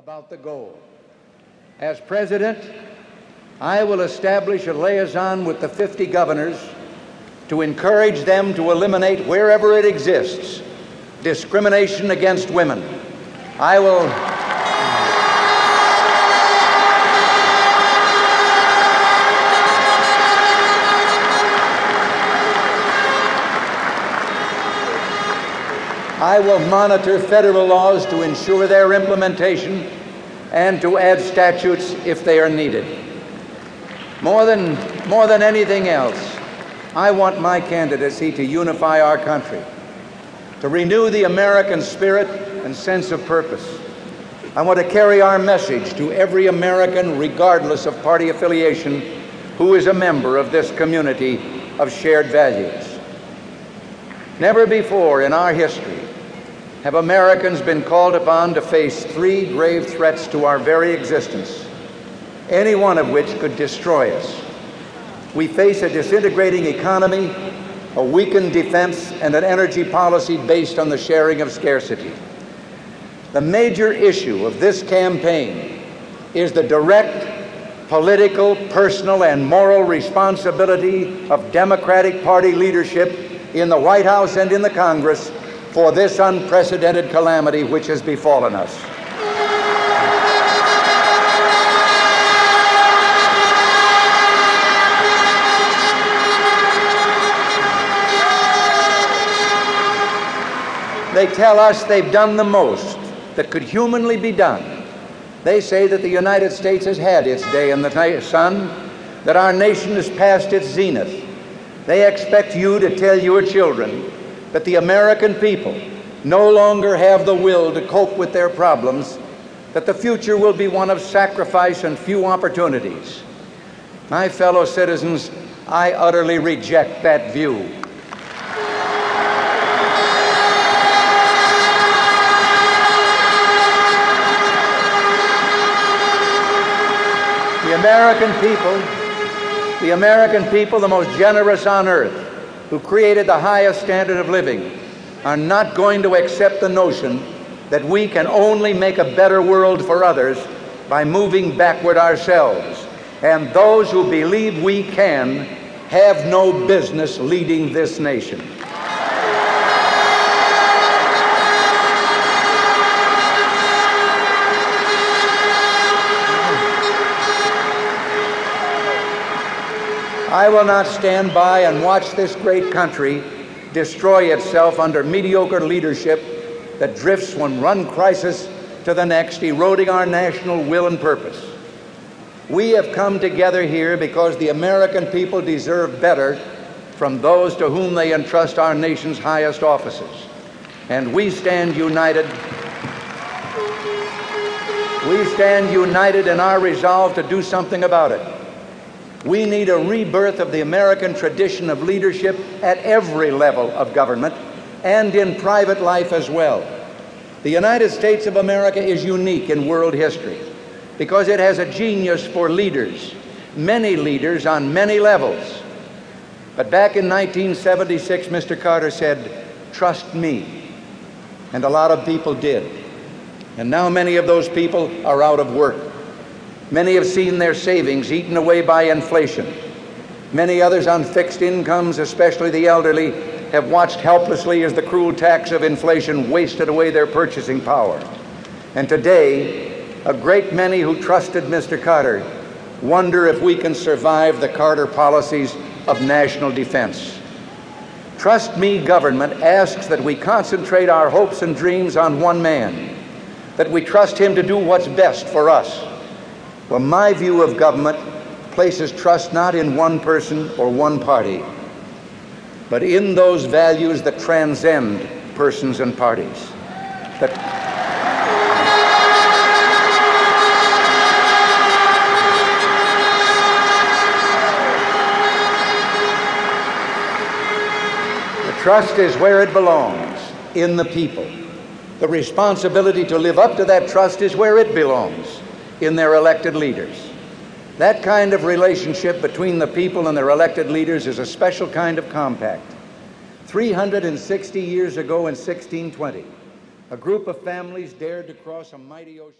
about the goal. As president, I will establish a liaison with the 50 governors to encourage them to eliminate wherever it exists discrimination against women. I will. I will monitor federal laws to ensure their implementation and to add statutes if they are needed. More than, more than anything else, I want my candidacy to unify our country, to renew the American spirit and sense of purpose. I want to carry our message to every American, regardless of party affiliation, who is a member of this community of shared values. Never before in our history have Americans been called upon to face three grave threats to our very existence, any one of which could destroy us. We face a disintegrating economy, a weakened defense, and an energy policy based on the sharing of scarcity. The major issue of this campaign is the direct political, personal, and moral responsibility of Democratic Party leadership in the White House and in the Congress for this unprecedented calamity which has befallen us. They tell us they've done the most that could humanly be done. They say that the United States has had its day in the sun, that our nation has passed its zenith. They expect you to tell your children that the American people no longer have the will to cope with their problems, that the future will be one of sacrifice and few opportunities. My fellow citizens, I utterly reject that view. The American people, the American people, the most generous on earth, who created the highest standard of living, are not going to accept the notion that we can only make a better world for others by moving backward ourselves. And those who believe we can have no business leading this nation. I will not stand by and watch this great country destroy itself under mediocre leadership that drifts from one crisis to the next, eroding our national will and purpose. We have come together here because the American people deserve better from those to whom they entrust our nation's highest offices. And we stand united. We stand united in our resolve to do something about it. We need a rebirth of the American tradition of leadership at every level of government and in private life as well. The United States of America is unique in world history because it has a genius for leaders, many leaders on many levels. But back in 1976, Mr. Carter said, Trust me. And a lot of people did. And now many of those people are out of work. Many have seen their savings eaten away by inflation. Many others on fixed incomes, especially the elderly, have watched helplessly as the cruel tax of inflation wasted away their purchasing power. And today, a great many who trusted Mr. Carter wonder if we can survive the Carter policies of national defense. Trust Me government asks that we concentrate our hopes and dreams on one man, that we trust him to do what's best for us well, my view of government places trust not in one person or one party, but in those values that transcend persons and parties. That the trust is where it belongs, in the people. The responsibility to live up to that trust is where it belongs, in their elected leaders. That kind of relationship between the people and their elected leaders is a special kind of compact. 360 years ago in 1620, a group of families dared to cross a mighty ocean.